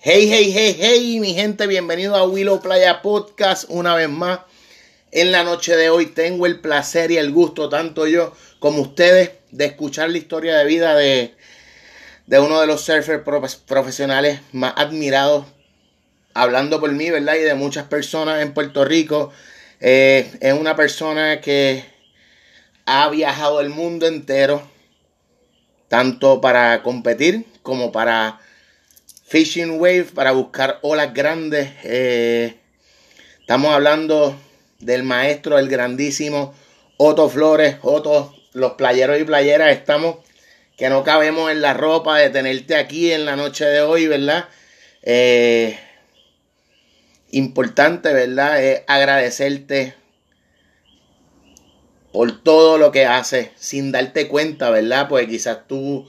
Hey, hey, hey, hey, mi gente, bienvenido a Willow Playa Podcast una vez más. En la noche de hoy tengo el placer y el gusto, tanto yo como ustedes, de escuchar la historia de vida de, de uno de los surfers profesionales más admirados, hablando por mí, ¿verdad? Y de muchas personas en Puerto Rico. Eh, es una persona que ha viajado el mundo entero, tanto para competir como para Fishing Wave para buscar olas grandes. Eh, estamos hablando del maestro, el grandísimo Otto Flores. Otto, los playeros y playeras, estamos que no cabemos en la ropa de tenerte aquí en la noche de hoy, ¿verdad? Eh, importante, ¿verdad? Es agradecerte por todo lo que haces sin darte cuenta, ¿verdad? Pues quizás tú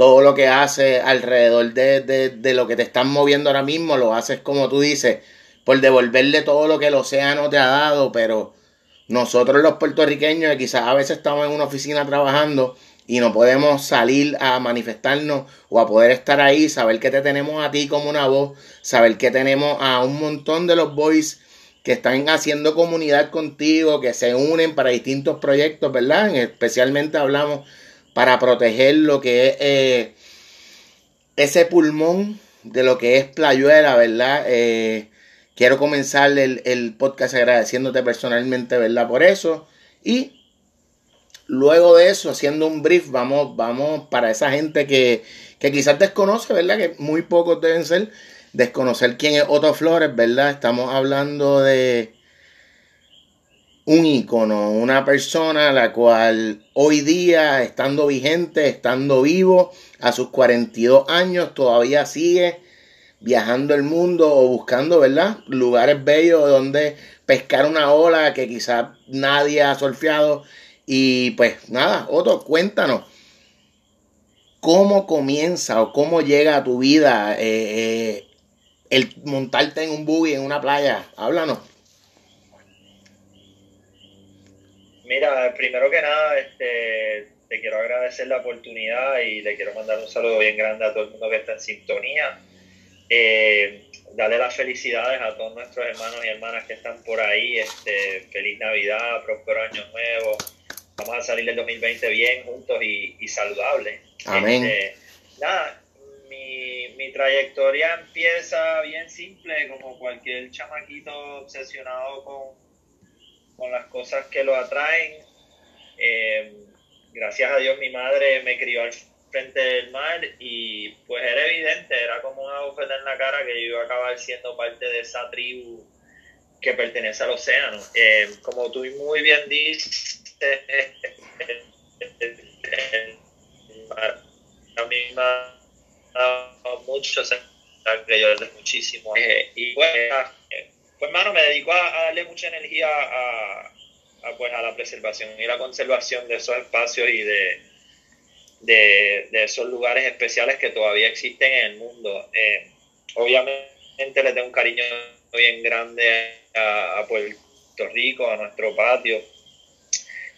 todo lo que haces alrededor de, lo que te están moviendo ahora mismo, lo haces como tú dices, por devolverle todo lo que el océano te ha dado, pero nosotros los puertorriqueños quizás a veces estamos en una oficina trabajando y no podemos salir a manifestarnos o a poder estar ahí, saber que te tenemos a ti como una voz, saber que tenemos a un montón de los boys que están haciendo comunidad contigo, que se unen para distintos proyectos, ¿verdad? Especialmente hablamos para proteger lo que es eh, ese pulmón de lo que es Playuela, ¿verdad? Eh, quiero comenzar el, podcast agradeciéndote personalmente, ¿verdad? Por eso. Y luego de eso, haciendo un brief, vamos, vamos para esa gente que, que quizás desconoce, ¿verdad? Que muy pocos deben ser, desconocer quién es Otto Flores, ¿verdad? Estamos hablando de un ícono, una persona la cual hoy día, estando vigente, estando vivo, a sus 42 años, todavía sigue viajando el mundo o buscando, ¿verdad? Lugares bellos donde pescar una ola que quizás nadie ha surfeado. Y pues nada, Otto, cuéntanos. ¿Cómo comienza o cómo llega a tu vida eh, eh, el montarte en un buggy en una playa? Háblanos. Mira, primero que nada, este, te quiero agradecer la oportunidad y te quiero mandar un saludo bien grande a todo el mundo que está en sintonía. Eh, darle las felicidades a todos nuestros hermanos y hermanas que están por ahí. Este, feliz Navidad, próspero año nuevo. Vamos a salir del 2020 bien juntos y, saludables. Amén. Este, nada, mi, mi trayectoria empieza bien simple, como cualquier chamaquito obsesionado con con las cosas que lo atraen. Eh, gracias a Dios mi madre me crió al frente del mar y pues era evidente, era como una bofeta en la cara que yo iba a acabar siendo parte de esa tribu que pertenece al océano. Eh, como tú muy bien dices, a mí me ha dado mucho, muchísimo. Eh, y pues, pues hermano, me dedico a, darle mucha energía a, pues, a la preservación y la conservación de esos espacios y de, de, esos lugares especiales que todavía existen en el mundo. Eh, obviamente le tengo un cariño bien grande a, Puerto Rico, a nuestro patio.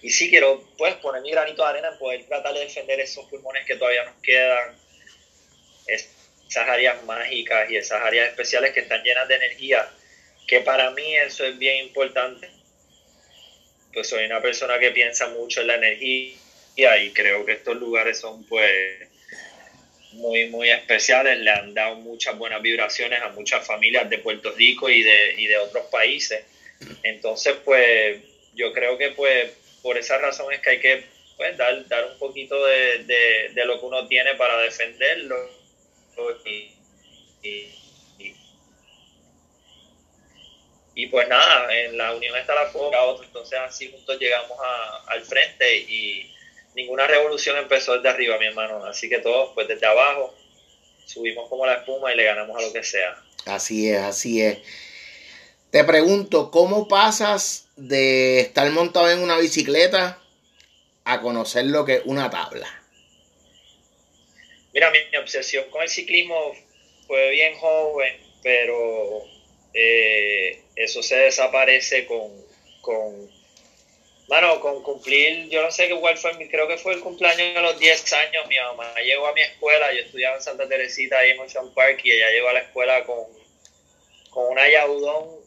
Y sí quiero pues poner mi granito de arena en poder tratar de defender esos pulmones que todavía nos quedan, esas áreas mágicas y esas áreas especiales que están llenas de energía que para mí eso es bien importante. Pues soy una persona que piensa mucho en la energía y creo que estos lugares son pues muy, muy especiales, le han dado muchas buenas vibraciones a muchas familias de Puerto Rico y de, y de otros países. Entonces, pues yo creo que pues por esa razón es que hay que pues, dar, dar un poquito de, de, lo que uno tiene para defenderlo. y, pues nada, en la unión está la fuerza, entonces así juntos llegamos al frente y ninguna revolución empezó desde arriba, mi hermano, así que todos pues desde abajo subimos como la espuma y le ganamos a lo que sea. Así es, así es. Te pregunto, ¿cómo pasas de estar montado en una bicicleta a conocer lo que es una tabla? Mira, mi obsesión con el ciclismo fue bien joven, pero eh, eso se desaparece con, con Bueno, con cumplir, yo no sé qué cuál fue, creo que fue el cumpleaños de los 10 años, mi mamá llegó a mi escuela, yo estudiaba en Santa Teresita ahí en Ocean Park y ella llegó a la escuela con, con una yaudón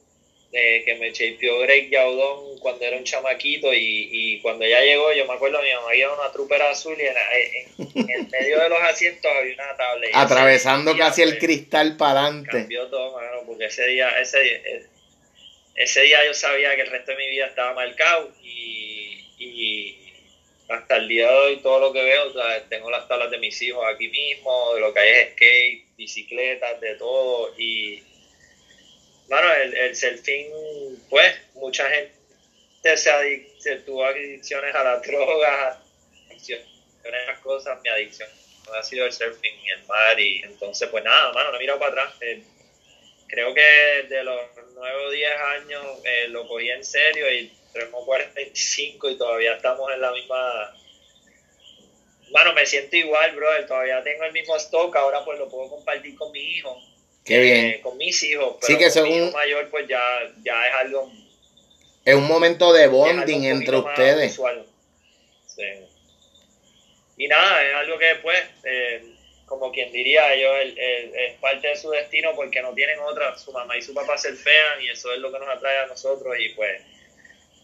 eh, que me chapeó Greg Yaudón cuando era un chamaquito y, y, cuando ella llegó, yo me acuerdo, mi mamá había una trupera azul y en, en, medio de los asientos había una tabla. Atravesando casi el cristal para adelante. Cambió todo, mano, porque ese día, ese, ese día yo sabía que el resto de mi vida estaba marcado y, y hasta el día de hoy todo lo que veo, tengo las tablas de mis hijos aquí mismo, de lo que hay es skate, bicicletas, de todo y bueno, el, el surfing, pues, mucha gente se, se tuvo adicciones a las drogas, adicciones a las cosas, mi adicción ha sido el surfing y el mar, y entonces, pues nada, mano, no he mirado para atrás. Eh, creo que de los 9 o 10 años eh, lo cogí en serio y tenemos 45 y todavía estamos en la misma... Bueno, me siento igual, brother, todavía tengo el mismo stock, ahora pues lo puedo compartir con mi hijo Qué bien. Eh, con mis hijos, pero sí, que hijo mayor pues ya, ya es algo... Es un momento de bonding entre ustedes. Sí. Y nada, es algo que pues, eh, como quien diría, ellos es parte de su destino porque no tienen otra, su mamá y su papá se fean y eso es lo que nos atrae a nosotros y pues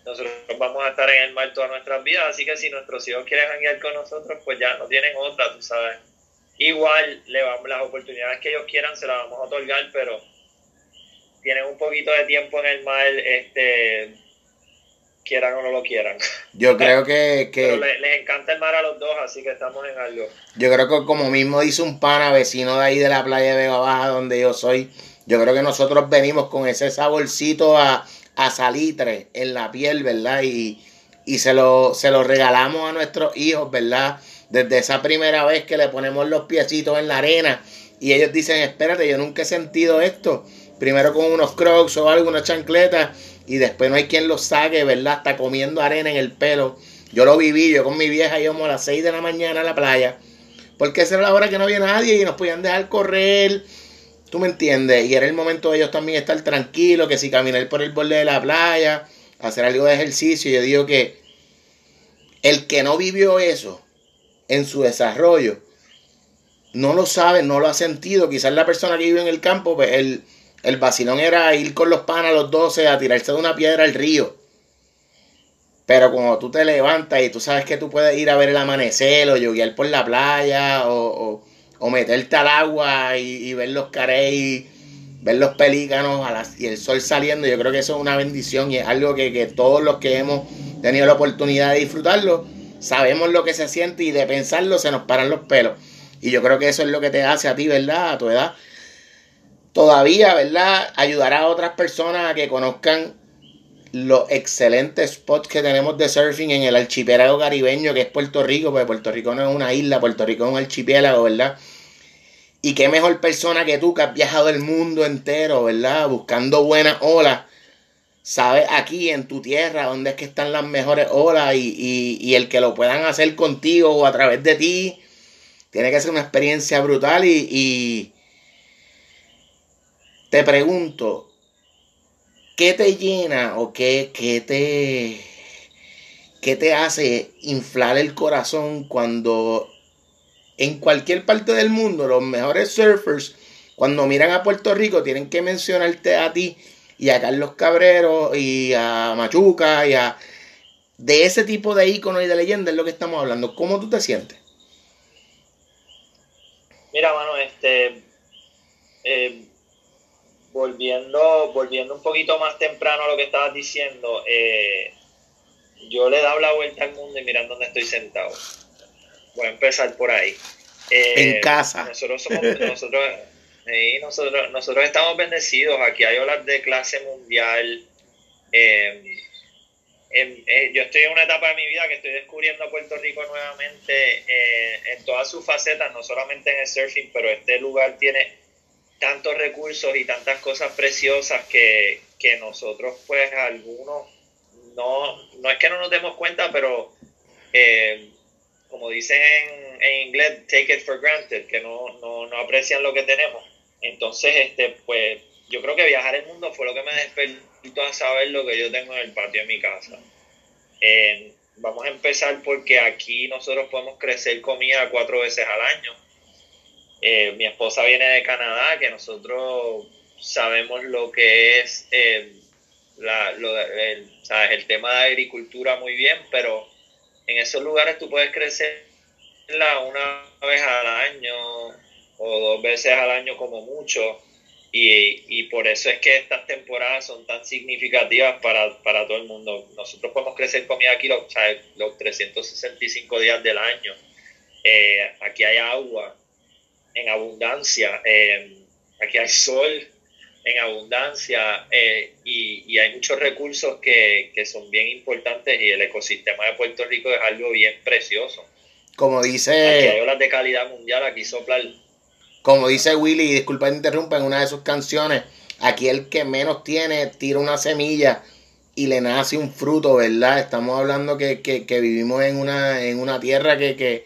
nosotros vamos a estar en el mar todas nuestras vidas, así que si nuestros hijos quieren hanguear con nosotros, pues ya no tienen otra, tú sabes. Igual le vamos, las oportunidades que ellos quieran se las vamos a otorgar, pero tienen un poquito de tiempo en el mar, este, quieran o no lo quieran. Yo creo que... que les, encanta el mar a los dos, así que estamos en algo. Yo creo que como mismo dice un pana vecino de ahí de la playa de Vega Baja, donde yo soy, yo creo que nosotros venimos con ese saborcito a, a salitre en la piel, ¿verdad? Y, y se, lo, se lo regalamos a nuestros hijos, ¿verdad? desde esa primera vez que le ponemos los piecitos en la arena y ellos dicen, espérate, yo nunca he sentido esto. Primero con unos crocs o algo, una chancleta, y después no hay quien los saque, ¿verdad? Está comiendo arena en el pelo. Yo lo viví, yo con mi vieja íbamos a las 6 de la mañana a la playa, porque esa era la hora que no había nadie y nos podían dejar correr. ¿Tú me entiendes? Y era el momento de ellos también estar tranquilos, que si caminar por el borde de la playa, hacer algo de ejercicio. Yo digo que el que no vivió eso, en su desarrollo. No lo sabe, no lo ha sentido. Quizás la persona que vive en el campo, pues el, el vacilón era ir con los panas a los 12 a tirarse de una piedra al río. Pero cuando tú te levantas y tú sabes que tú puedes ir a ver el amanecer o yoguear por la playa o, o, meterte al agua y, ver los carey, ver los pelícanos y el sol saliendo, yo creo que eso es una bendición y es algo que, que todos los que hemos tenido la oportunidad de disfrutarlo, sabemos lo que se siente y de pensarlo se nos paran los pelos. Y yo creo que eso es lo que te hace a ti, ¿verdad? A tu edad. Todavía, ¿verdad? Ayudará a otras personas a que conozcan los excelentes spots que tenemos de surfing en el archipiélago caribeño que es Puerto Rico, porque Puerto Rico no es una isla, Puerto Rico es un archipiélago, ¿verdad? Y qué mejor persona que tú que has viajado el mundo entero, ¿verdad? Buscando buenas olas sabes aquí en tu tierra dónde es que están las mejores olas y, el que lo puedan hacer contigo o a través de ti, tiene que ser una experiencia brutal y, y te pregunto, ¿qué te llena o qué, qué te, qué te hace inflar el corazón cuando en cualquier parte del mundo los mejores surfers, cuando miran a Puerto Rico, tienen que mencionarte a ti y a Carlos Cabrero y a Machuca y a... De ese tipo de íconos y de leyendas es lo que estamos hablando. ¿Cómo tú te sientes? Mira, mano, este... Eh, volviendo, volviendo un poquito más temprano a lo que estabas diciendo, eh, yo le he dado la vuelta al mundo y mirando dónde estoy sentado. Voy a empezar por ahí. en eh, casa. Nosotros somos, nosotros, Sí, nosotros, nosotros estamos bendecidos. Aquí hay olas de clase mundial. Em, em, eh, yo estoy en una etapa de mi vida que estoy descubriendo a Puerto Rico nuevamente eh, en todas sus facetas, no solamente en el surfing, pero este lugar tiene tantos recursos y tantas cosas preciosas que, que nosotros, pues, algunos, no, no es que no nos demos cuenta, pero eh, como dicen en, en, inglés, take it for granted, que no, no, no aprecian lo que tenemos. Entonces, este, pues, yo creo que viajar el mundo fue lo que me despertó a saber lo que yo tengo en el patio de mi casa. Eh, vamos a empezar porque aquí nosotros podemos crecer comida cuatro veces al año. Eh, mi esposa viene de Canadá, que nosotros sabemos lo que es eh, el, tema de agricultura muy bien, pero en esos lugares tú puedes crecerla una vez al año o dos veces al año como mucho. Y, por eso es que estas temporadas son tan significativas para, todo el mundo. Nosotros podemos crecer comida aquí los, los 365 días del año. Eh, aquí hay agua en abundancia, eh, aquí hay sol en abundancia eh, y, hay muchos recursos que, son bien importantes y el ecosistema de Puerto Rico es algo bien precioso. Como dice... Aquí hay olas de calidad mundial, aquí sopla Como dice Willy, disculpa que interrumpa, en una de sus canciones, aquí el que menos tiene tira una semilla y le nace un fruto, ¿verdad? Estamos hablando que, que, vivimos en una, en una tierra que, que,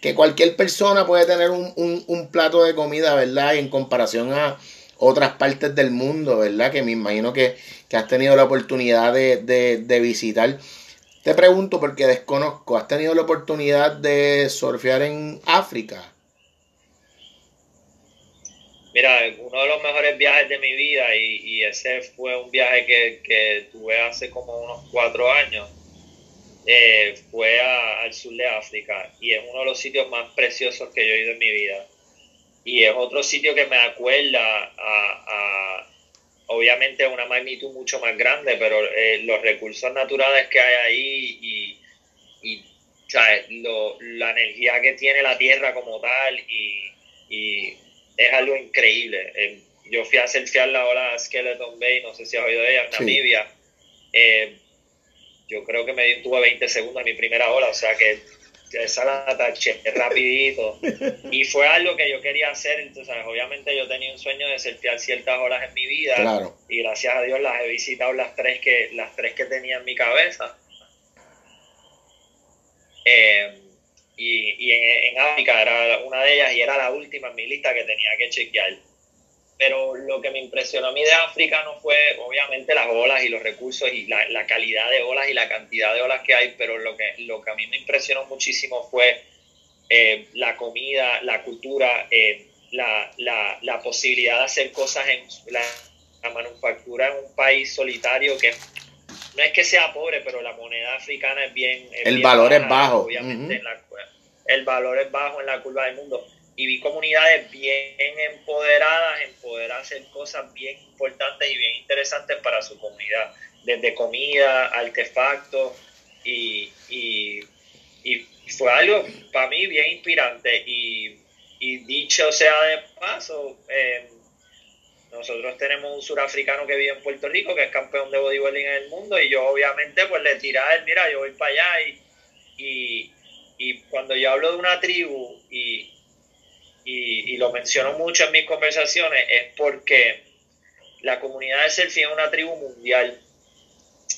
que cualquier persona puede tener un, un, plato de comida, ¿verdad? Y en comparación a otras partes del mundo, ¿verdad? Que me imagino que, has tenido la oportunidad de, visitar. Te pregunto porque desconozco, ¿has tenido la oportunidad de surfear en África? Mira, uno de los mejores viajes de mi vida y, ese fue un viaje que, tuve hace como unos cuatro años, eh, fue al sur de África y es uno de los sitios más preciosos que yo he ido en mi vida y es otro sitio que me acuerda a, obviamente una magnitud mucho más grande, pero eh, los recursos naturales que hay ahí y, y la energía que tiene la tierra como tal y, es algo increíble. Eh, yo fui a surfear la ola Skeleton Bay, no sé si has oído de ella, en Namibia. Eh, yo creo que me tuve 20 segundos en mi primera ola, o sea que esa la taché rapidito. Y fue algo que yo quería hacer, entonces obviamente yo tenía un sueño de surfear ciertas horas en mi vida. Y gracias a Dios las he visitado las tres que, las tres que tenía en mi cabeza. Eh, y, en, en África era una de ellas y era la última en mi lista que tenía que chequear pero lo que me impresionó a mí de África no fue obviamente las olas y los recursos y la, calidad de olas y la cantidad de olas que hay, pero lo que, lo que a mí me impresionó muchísimo fue eh, la comida, la cultura, eh, la, la, posibilidad de hacer cosas en la, manufactura en un país solitario que no es que sea pobre, pero la moneda africana es bien... el valor es bajo. Obviamente el valor es bajo en la curva del mundo y vi comunidades bien empoderadas en poder hacer cosas bien importantes y bien interesantes para su comunidad, desde comida, artefactos, y, y, fue algo para mí bien inspirante. Y, dicho sea de paso, em, nosotros tenemos un surafricano que vive en Puerto Rico, que es campeón de bodybuilding en el mundo, y yo obviamente pues le tiré a él, mira, yo voy para allá y, y, y cuando yo hablo de una tribu y, y, lo menciono mucho en mis conversaciones, es porque la comunidad de selfie es una tribu mundial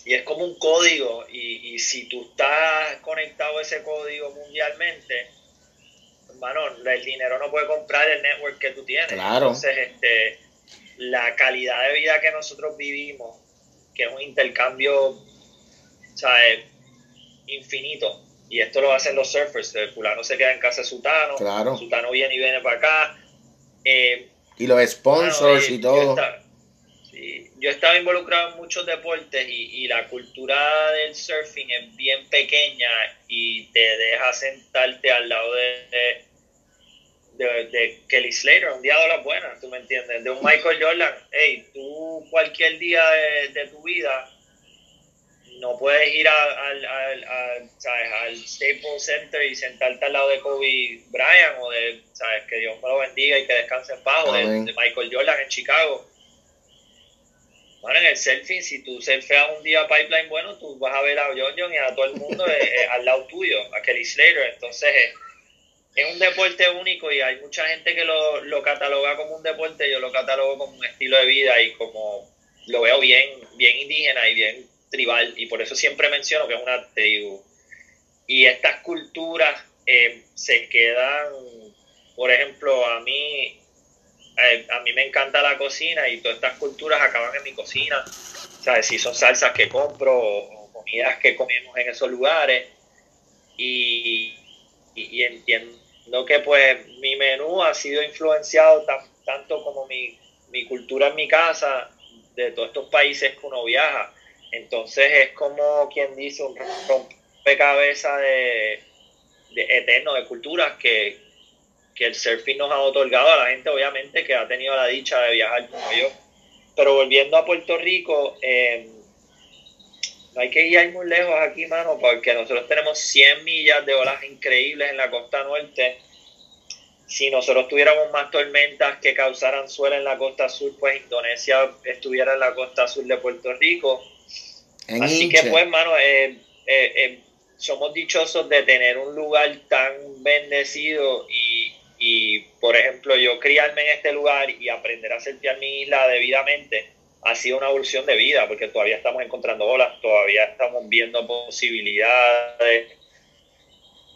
y es como un código y, si tú estás conectado a ese código mundialmente, hermano, el dinero no puede comprar el network que tú tienes. Entonces, este, la calidad de vida que nosotros vivimos, que es un intercambio, ¿sabes? infinito, y esto lo hacen los surfers. El fulano se queda en casa de Sutano. Claro. Sutano viene y viene para acá. Eh, y los sponsors y todo. Yo, he estado involucrado en muchos deportes y, la cultura del surfing es bien pequeña y te deja sentarte al lado de, de, Kelly Slater, un día de las buenas, tú me entiendes, de un Michael Jordan. Hey, tú cualquier día de tu vida no puedes ir al, al, al, Staples Center y sentarte al lado de Kobe Bryant o de, ¿sabes? Que Dios me lo bendiga y que descanse en paz, o de, Michael Jordan en Chicago. Bueno, en el selfie, si tú surfeas un día pipeline bueno, tú vas a ver a John y a todo el mundo eh, eh, al lado tuyo, a Kelly Slater. Entonces, eh, es un deporte único y hay mucha gente que lo, lo cataloga como un deporte, yo lo catalogo como un estilo de vida y como lo veo bien, bien indígena y bien tribal y por eso siempre menciono que es una tribu. Y estas culturas eh, se quedan, por ejemplo, a mí, eh, a mí me encanta la cocina y todas estas culturas acaban en mi cocina. ¿Sabes? Si son salsas que compro o, comidas que comimos en esos lugares y, y, entiendo que pues mi menú ha sido influenciado tanto como mi, mi cultura en mi casa de todos estos países que uno viaja. Entonces es como quien dice un rompecabezas de, eterno de culturas que, que el surfing nos ha otorgado a la gente, obviamente, que ha tenido la dicha de viajar como yo. Pero volviendo a Puerto Rico, eh, no hay que ir muy lejos aquí, mano, porque nosotros tenemos 100 millas de olas increíbles en la costa norte. Si nosotros tuviéramos más tormentas que causaran suelo en la costa sur, pues Indonesia estuviera en la costa sur de Puerto Rico. Así que, pues, mano, eh, eh, eh, somos dichosos de tener un lugar tan bendecido y, y, por ejemplo, yo criarme en este lugar y aprender a sentir mi isla debidamente ha sido una evolución de vida, porque todavía estamos encontrando olas, todavía estamos viendo posibilidades.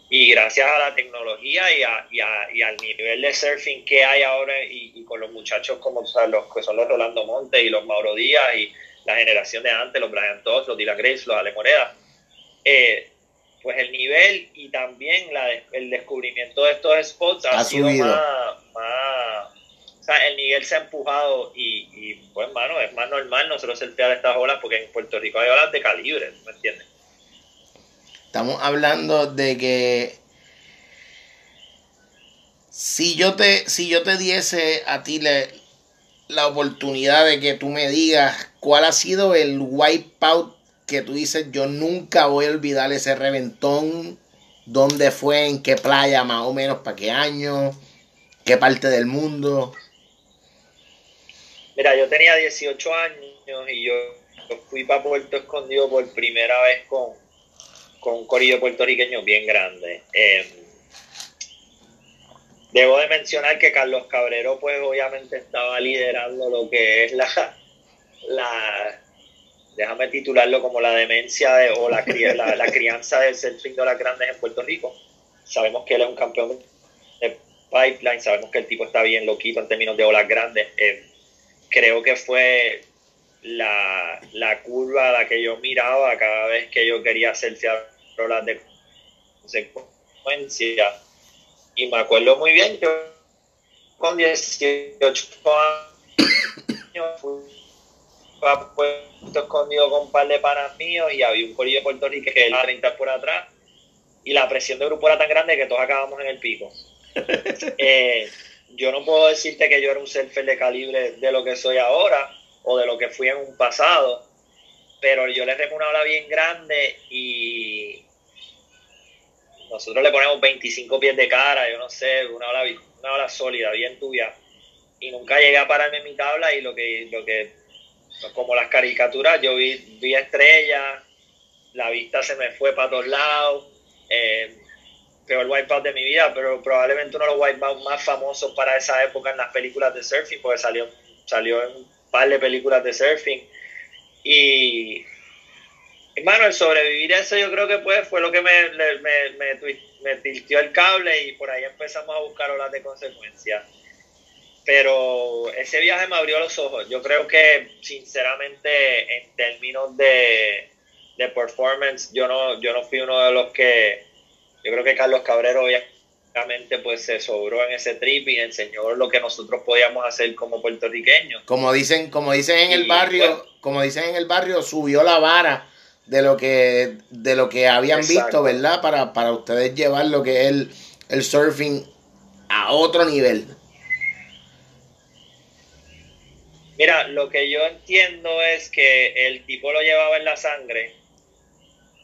Y gracias a la tecnología y, y, al nivel de surfing que hay ahora y, con los muchachos como los que son los Rolando Montes y los Mauro Díaz y la generación de antes, los Brian Todd, los Dylan Grace, los Ale Moreda, eh, pues el nivel y también la, el descubrimiento de estos spots ha, sido más, más o sea, el nivel se ha empujado y, y pues, mano, es más normal nosotros surfear estas olas porque en Puerto Rico hay olas de calibre, ¿me entiendes? Estamos hablando de que si yo te, si yo te diese a ti la oportunidad de que tú me digas cuál ha sido el wipeout que tú dices, yo nunca voy a olvidar ese reventón, dónde fue, en qué playa más o menos, para qué año, qué parte del mundo. Mira, yo tenía 18 años y yo, fui para Puerto Escondido por primera vez con, con un corillo puertorriqueño bien grande. Em, debo de mencionar que Carlos Cabrero, pues obviamente estaba liderando lo que es la, la déjame titularlo como la demencia de, o la, la, crianza del surfing de las grandes en Puerto Rico. Sabemos que él es un campeón de pipeline, sabemos que el tipo está bien loquito en términos de olas grandes. Em, creo que fue la, curva a la que yo miraba cada vez que yo quería hacer olas de consecuencia. Y me acuerdo muy bien, yo con 18 años fui a Puerto Escondido con un par de panas míos y había un corillo de Puerto Rico que era 30 por atrás y la presión de grupo era tan grande que todos acabamos en el pico. eh, yo no puedo decirte que yo era un surfer de calibre de lo que soy ahora o de lo que fui en un pasado, pero yo le remo una ola bien grande y nosotros le ponemos 25 pies de cara, yo no sé, una ola, una ola sólida, bien tuya. Y nunca llegué a pararme en mi tabla y lo que, lo que como las caricaturas, yo vi, vi estrellas, la vista se me fue para todos lados. Eh, peor wipeout de mi vida, pero probablemente uno de los wipeouts más famosos para esa época en las películas de surfing, porque salió, salió en un par de películas de surfing. Y, hermano, el sobrevivir eso yo creo que pues fue lo que me, me, me, me el cable y por ahí empezamos a buscar olas de consecuencia. Pero ese viaje me abrió los ojos. Yo creo que, sinceramente, en términos de, de performance, yo no, yo no fui uno de los que yo creo que Carlos Cabrero obviamente pues se sobró en ese trip y enseñó lo que nosotros podíamos hacer como puertorriqueños. Como dicen, como dicen en el barrio, pues, como dicen en el barrio, subió la vara de lo que de lo que habían visto, ¿verdad? Para, para ustedes llevar lo que es el, el surfing a otro nivel. Mira, lo que yo entiendo es que el tipo lo llevaba en la sangre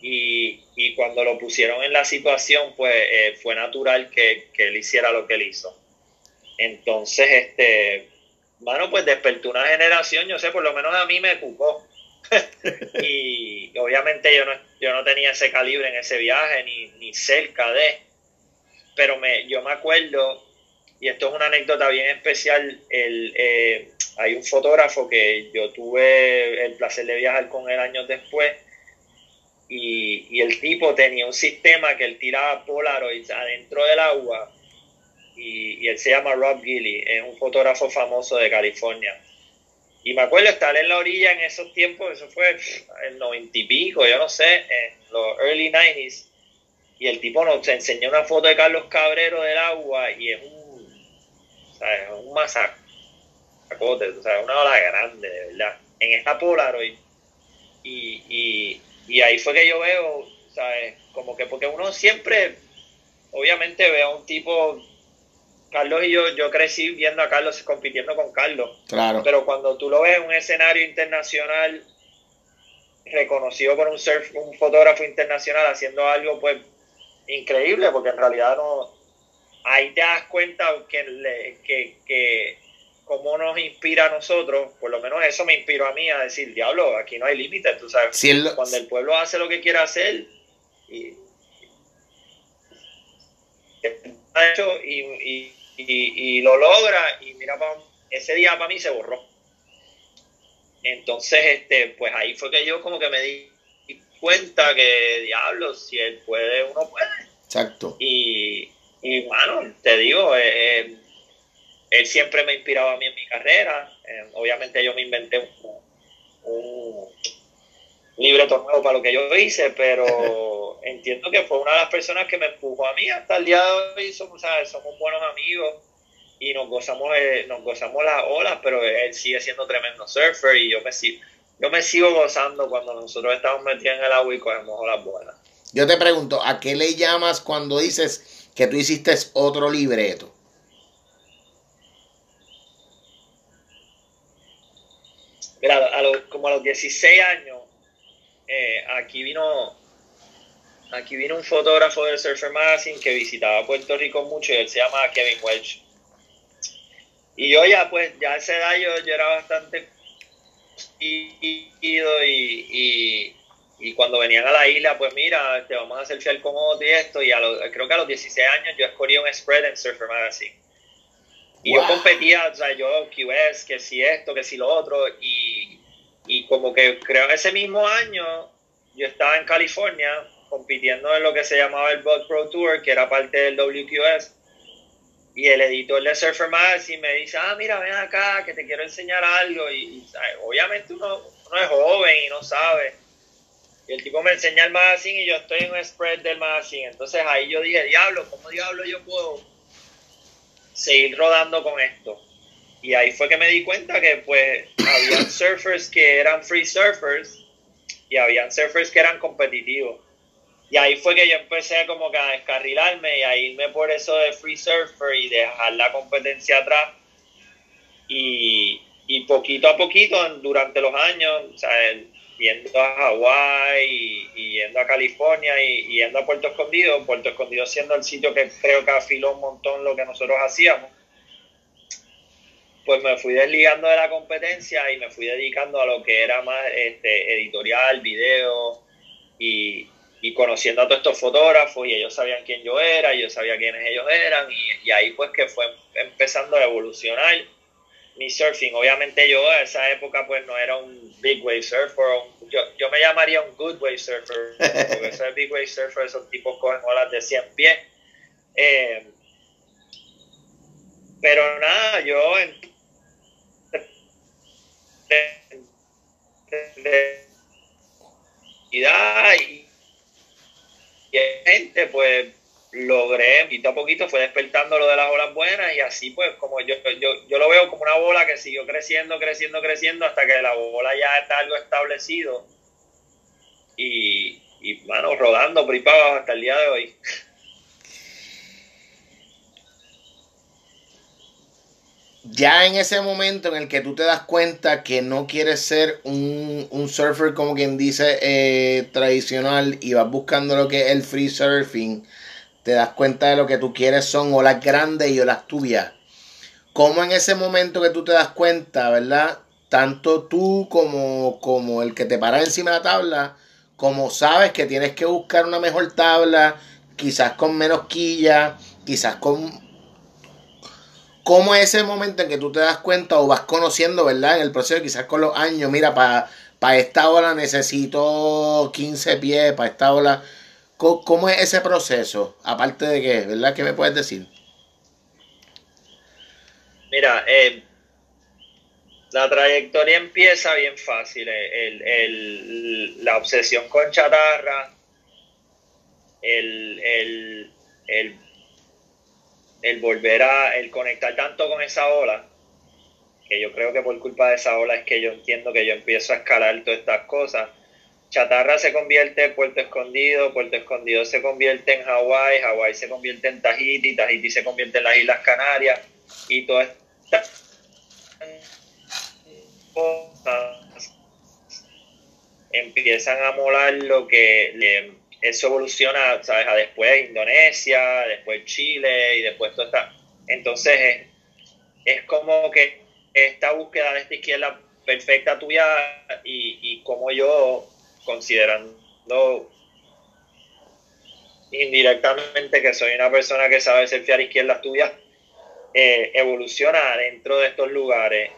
y, y cuando lo pusieron en la situación, pues eh, fue natural que, que, él hiciera lo que él hizo. Entonces, este, bueno, pues despertó una generación, yo sé, por lo menos a mí me ocupó. y obviamente yo no, yo no tenía ese calibre en ese viaje, ni, ni cerca de, pero me, yo me acuerdo, y esto es una anécdota bien especial, el, eh, hay un fotógrafo que yo tuve el placer de viajar con él años después, y, el tipo tenía un sistema que él tiraba Polaroids adentro del agua y, él se llama Rob Gilly, es un fotógrafo famoso de California. Y me acuerdo estar en la orilla en esos tiempos, eso fue en noventa y pico, yo no sé, en los early 90s. Y el tipo nos enseñó una foto de Carlos Cabrero del agua y es un, ¿sabes? un masacre, una ola grande, de verdad. En esta Polaroid. Y, y, y ahí fue que yo veo, ¿sabes? Como que porque uno siempre, obviamente ve a un tipo Carlos y yo, yo crecí viendo a Carlos compitiendo con Carlos. Claro. Pero cuando tú lo ves en un escenario internacional reconocido por un surf, un fotógrafo internacional haciendo algo pues increíble, porque en realidad no ahí te das cuenta que, que, que cómo nos inspira a nosotros, por lo menos eso me inspiró a mí a decir, diablo, aquí no hay límites, tú sabes. Cuando el pueblo hace lo que quiere hacer y, y, y, lo logra y mira, ese día para mí se borró. Entonces, este, pues ahí fue que yo como que me di cuenta que, diablo, si él puede, uno puede. Exacto. Y, y bueno, te digo, eh, eh, él siempre me inspiraba a mí en mi carrera. Eh, obviamente yo me inventé un, un libreto nuevo para lo que yo hice, pero entiendo que fue una de las personas que me empujó a mí hasta el día de hoy. Somos, somos buenos amigos y nos gozamos, eh, nos gozamos las olas, pero él sigue siendo tremendo surfer y yo me, sigo, yo me sigo gozando cuando nosotros estamos metidos en el agua y cogemos olas buenas. Yo te pregunto, ¿a qué le llamas cuando dices que tú hiciste otro libreto? Mira, como a los 16 años, eh, aquí vino aquí vino un fotógrafo del Surfer Magazine que visitaba Puerto Rico mucho y él se llama Kevin Welch. Y yo ya, pues, ya a esa edad yo, era bastante ido y, y, cuando venían a la isla, pues mira, te vamos a hacer fiel con otro y esto. Y a creo que a los 16 años yo escogí un spread en Surfer Magazine. Y yo competía, o sea, yo QS, que si esto, que si lo otro. Y, y como que creo que ese mismo año yo estaba en California compitiendo en lo que se llamaba el Bud Pro Tour, que era parte del WQS. Y el editor de Surfer Magazine me dice, ah, mira, ven acá, que te quiero enseñar algo. Y, obviamente uno, es joven y no sabe. Y el tipo me enseña el magazine y yo estoy en un spread del magazine. Entonces ahí yo dije, diablo, ¿cómo diablo yo puedo seguir rodando con esto? Y ahí fue que me di cuenta que pues había surfers que eran free surfers y habían surfers que eran competitivos. Y ahí fue que yo empecé como que a descarrilarme y a irme por eso de free surfer y dejar la competencia atrás. Y, y poquito a poquito, durante los años, o sea, yendo a Hawái y, yendo a California y, yendo a Puerto Escondido, Puerto Escondido siendo el sitio que creo que afiló un montón lo que nosotros hacíamos, pues me fui desligando de la competencia y me fui dedicando a lo que era más este, editorial, video y, y conociendo a todos estos fotógrafos y ellos sabían quién yo era, y yo sabía quiénes ellos eran y, ahí pues que fue empezando a evolucionar mi surfing. Obviamente yo a esa época pues no era un big wave surfer, yo, yo me llamaría un good wave surfer, porque ese big wave surfer, esos tipos cogen olas de 100 pies. Eh, pero nada, yo en, y y gente, pues logré, poquito a poquito fue despertando lo de las olas buenas y así pues como yo, yo, yo lo veo como una bola que siguió creciendo, creciendo, creciendo hasta que la bola ya está algo establecido y, y bueno, rodando por hasta el día de hoy. ya en ese momento en el que tú te das cuenta que no quieres ser un, un surfer como quien dice eh, tradicional y vas buscando lo que es el free surfing, te das cuenta de lo que tú quieres son olas grandes y olas tuyas. Como en ese momento que tú te das cuenta, ¿verdad? Tanto tú como, como el que te para encima de la tabla, como sabes que tienes que buscar una mejor tabla, quizás con menos quilla, quizás con ¿Cómo es ese momento en que tú te das cuenta o vas conociendo, ¿verdad? En el proceso, quizás con los años, mira, para esta ola necesito 15 pies, para esta ola. ¿Cómo, es ese proceso? Aparte de qué, ¿verdad? ¿Qué me puedes decir? Mira, eh, La trayectoria empieza bien fácil. la obsesión con chatarra, el, el, el, volver a el conectar tanto con esa ola, que yo creo que por culpa de esa ola es que yo entiendo que yo empiezo a escalar todas estas cosas. Chatarra se convierte en Puerto Escondido, Puerto Escondido se convierte en Hawái, Hawái se convierte en Tahiti, Tahiti se convierte en las Islas Canarias y todo esto empiezan a molar lo que eso evoluciona, ¿sabes? A después Indonesia, después Chile y después todo está. Entonces es, como que esta búsqueda de esta izquierda perfecta tuya y, y como yo, considerando indirectamente que soy una persona que sabe surfear izquierdas tuyas, eh, evoluciona dentro de estos lugares.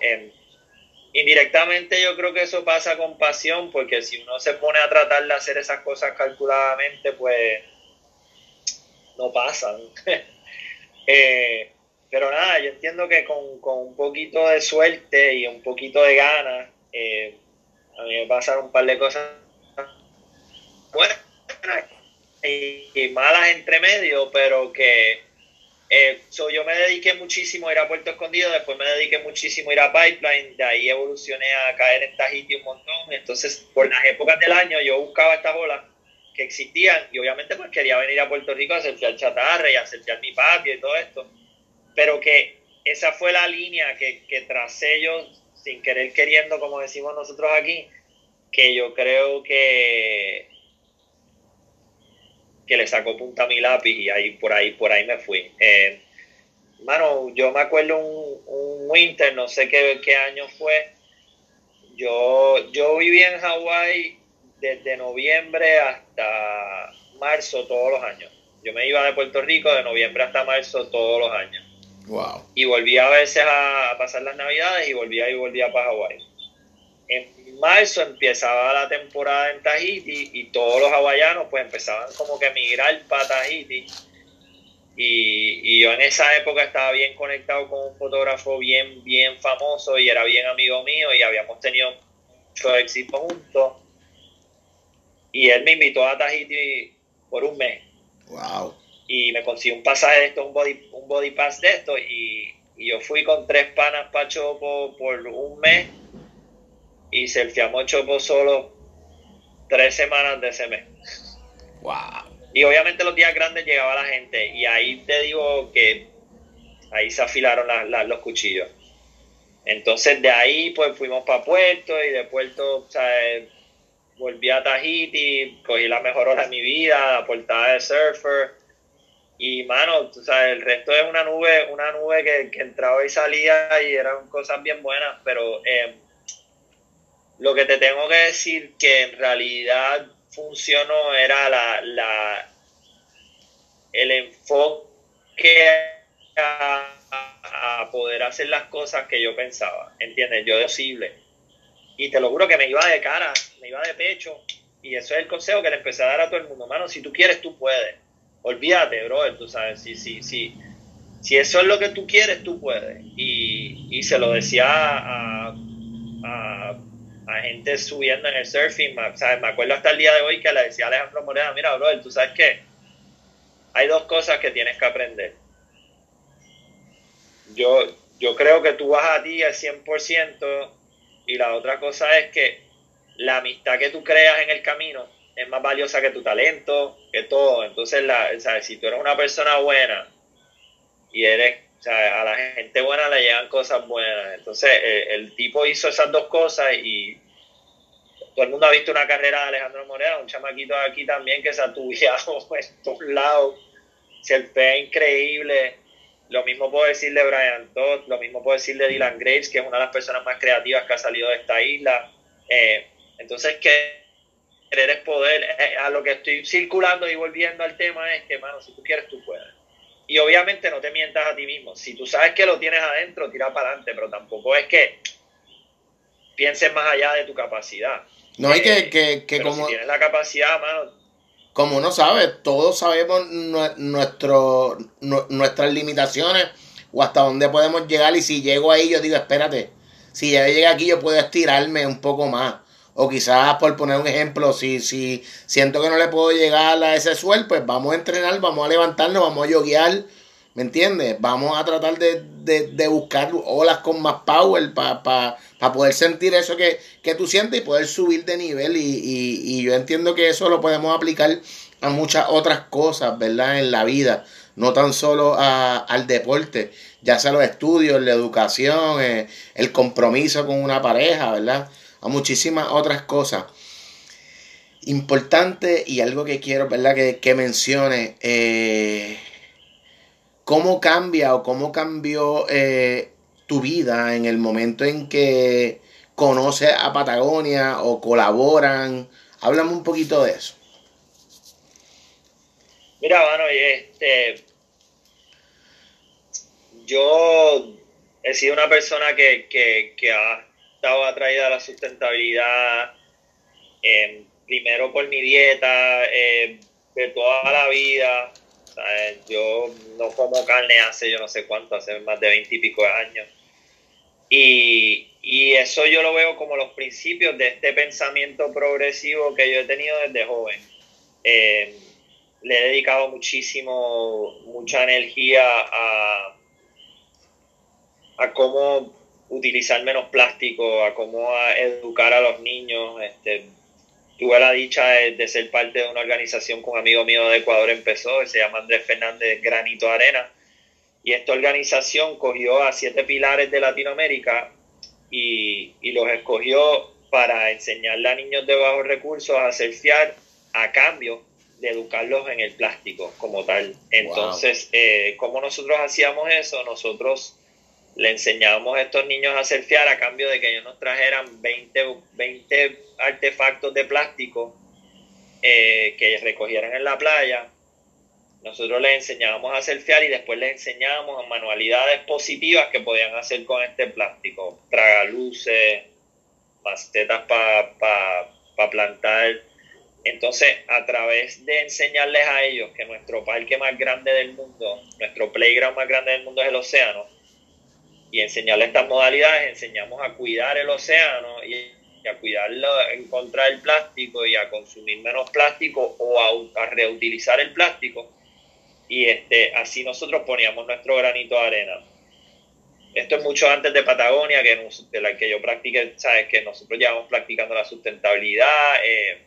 indirectamente yo creo que eso pasa con pasión, porque si uno se pone a tratar de hacer esas cosas calculadamente, pues no pasan. Eh, pero nada, yo entiendo que con, un poquito de suerte y un poquito de ganas, eh, a mí me pasaron un par de cosas buenas y malas entre medio, pero que eh, yo me dediqué muchísimo a ir a Puerto Escondido, después me dediqué muchísimo a ir a Pipeline, de ahí evolucioné a caer en Tahiti un montón. Entonces, por las épocas del año, yo buscaba estas olas que existían y obviamente pues quería venir a Puerto Rico a hacer chatarra y a hacer mi patio y todo esto. Pero que esa fue la línea que, que tracé yo sin querer queriendo, como decimos nosotros aquí, que yo creo que que le sacó punta a mi lápiz y ahí por ahí por ahí me fui. Eh, mano, yo me acuerdo un, un winter, no sé qué, qué, año fue. Yo, yo viví en Hawái desde noviembre hasta marzo todos los años. Yo me iba de Puerto Rico de noviembre hasta marzo todos los años. Wow. Y volvía a veces a, pasar las navidades y volvía y volvía para Hawái. En marzo empezaba la temporada en Tahiti y todos los hawaianos pues empezaban como que a migrar para Tahiti. Y, yo en esa época estaba bien conectado con un fotógrafo bien, bien famoso y era bien amigo mío y habíamos tenido mucho éxito juntos. Y él me invitó a Tahiti por un mes. Wow. Y me consiguió un pasaje de esto, un body, un body pass de esto. Y, yo fui con tres panas para Chopo por un mes y selfiamos Chopo solo tres semanas de ese mes. Wow. Y obviamente los días grandes llegaba la gente y ahí te digo que ahí se afilaron los cuchillos. Entonces de ahí pues fuimos para Puerto y de Puerto volví a Tahiti, cogí la mejor hora de mi vida, la portada de surfer y mano, tú sabes, el resto es una nube, una nube que, entraba y salía y eran cosas bien buenas, pero eh, lo que te tengo que decir que en realidad funcionó era la, la el enfoque a, poder hacer las cosas que yo pensaba, ¿entiendes? Yo posible. Y te lo juro que me iba de cara, me iba de pecho. Y eso es el consejo que le empecé a dar a todo el mundo. Mano, si tú quieres, tú puedes. Olvídate, brother, tú sabes. Si, si, si, si eso es lo que tú quieres, tú puedes. Y, y se lo decía a gente subiendo en el surfing. Me acuerdo hasta el día de hoy que le decía a Alejandro Morena, mira, brother, tú sabes que hay dos cosas que tienes que aprender. Yo, yo creo que tú vas a ti al 100% y la otra cosa es que la amistad que tú creas en el camino es más valiosa que tu talento, que todo. Entonces, la, si tú eres una persona buena y eres o sea, a la gente buena le llegan cosas buenas. Entonces, eh, el tipo hizo esas dos cosas y todo el mundo ha visto una carrera de Alejandro Moreno, un chamaquito aquí también que se ha tubiado en todos lados. Se ve increíble. Lo mismo puedo decir de Brian Todd, lo mismo puedo decir de Dylan Graves, que es una de las personas más creativas que ha salido de esta isla. Eh, entonces, que querer es poder. Eh, a lo que estoy circulando y volviendo al tema es que, mano, si tú quieres, tú puedes. Y obviamente no te mientas a ti mismo. Si tú sabes que lo tienes adentro, tira para adelante, pero tampoco es que pienses más allá de tu capacidad. No, hay que, que, que como... Si tienes la capacidad, mano... Como uno sabe, todos sabemos nuestro, nuestras limitaciones o hasta dónde podemos llegar y si llego ahí yo digo, espérate, si ya llegué aquí yo puedo estirarme un poco más. O quizás, por poner un ejemplo, si, si siento que no le puedo llegar a ese suelo, pues vamos a entrenar, vamos a levantarnos, vamos a yoguear, ¿me entiendes? Vamos a tratar de, buscar olas con más power para poder sentir eso que, tú sientes y poder subir de nivel. Y, y, yo entiendo que eso lo podemos aplicar a muchas otras cosas, ¿verdad? En la vida, no tan solo al deporte, ya sea los estudios, la educación, eh, el compromiso con una pareja, ¿verdad? A muchísimas otras cosas. Importante y algo que quiero, ¿verdad? Que, que mencione, eh, cómo cambia o cómo cambió eh, tu vida en el momento en que conoces a Patagonia o colaboran. Háblame un poquito de eso. Mira, bueno, este, yo he sido una persona que, que, que ha estado atraída a la sustentabilidad, eh, primero por mi dieta, eh, de toda la vida. Yo no como carne hace yo no sé cuánto, hace más de veinte y pico de años. Y, eso yo lo veo como los principios de este pensamiento progresivo que yo he tenido desde joven. Eh, le he dedicado muchísimo, mucha energía a, a cómo utilizar menos plástico, a cómo educar a los niños. Este, tuve la dicha de, ser parte de una organización que un amigo mío de Ecuador empezó, se llama Andrés Fernández Granito Arena. Y esta organización cogió a siete pilares de Latinoamérica y, y los escogió para enseñarle a niños de bajos recursos a surfear a cambio de educarlos en el plástico como tal. Entonces, eh, ¿cómo nosotros hacíamos eso? Nosotros le enseñábamos a estos niños a surfear a cambio de que ellos nos trajeran 20, 20 artefactos de plástico eh, que recogieran en la playa. Nosotros les enseñábamos a surfear y después les enseñábamos manualidades positivas que podían hacer con este plástico. Tragaluces, macetas para plantar. Entonces, a través de enseñarles a ellos que nuestro parque más grande del mundo, nuestro playground más grande del mundo es el océano, y enseñarle estas modalidades, enseñamos a cuidar el océano y, a cuidarlo en contra del plástico y a consumir menos plástico o a, reutilizar el plástico. Y este, así nosotros poníamos nuestro granito de arena. Esto es mucho antes de Patagonia, que de la que yo practiqué, sabes que nosotros llevamos practicando la sustentabilidad. Eh,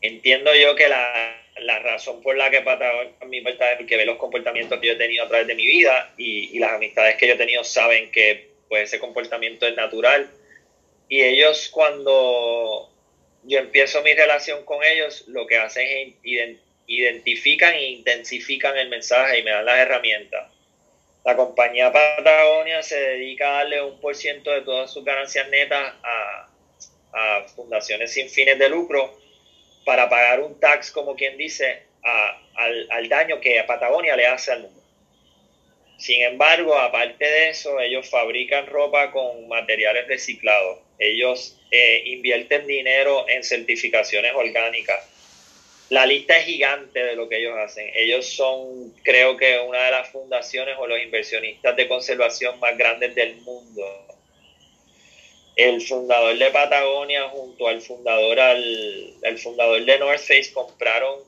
entiendo yo que la, la razón por la que Patagonia a mi es porque ve los comportamientos que yo he tenido a través de mi vida y, las amistades que yo he tenido saben que pues, ese comportamiento es natural. Y ellos cuando yo empiezo mi relación con ellos, lo que hacen es identifican e intensifican el mensaje y me dan las herramientas. La compañía Patagonia se dedica a darle un por ciento de todas sus ganancias netas a fundaciones sin fines de lucro para pagar un tax, como quien dice, al, daño que Patagonia le hace al mundo. Sin embargo, aparte de eso, ellos fabrican ropa con materiales reciclados. Ellos eh, invierten dinero en certificaciones orgánicas. La lista es gigante de lo que ellos hacen. Ellos son, creo que, una de las fundaciones o los inversionistas de conservación más grandes del mundo el fundador de Patagonia junto al fundador, al, fundador de North Face compraron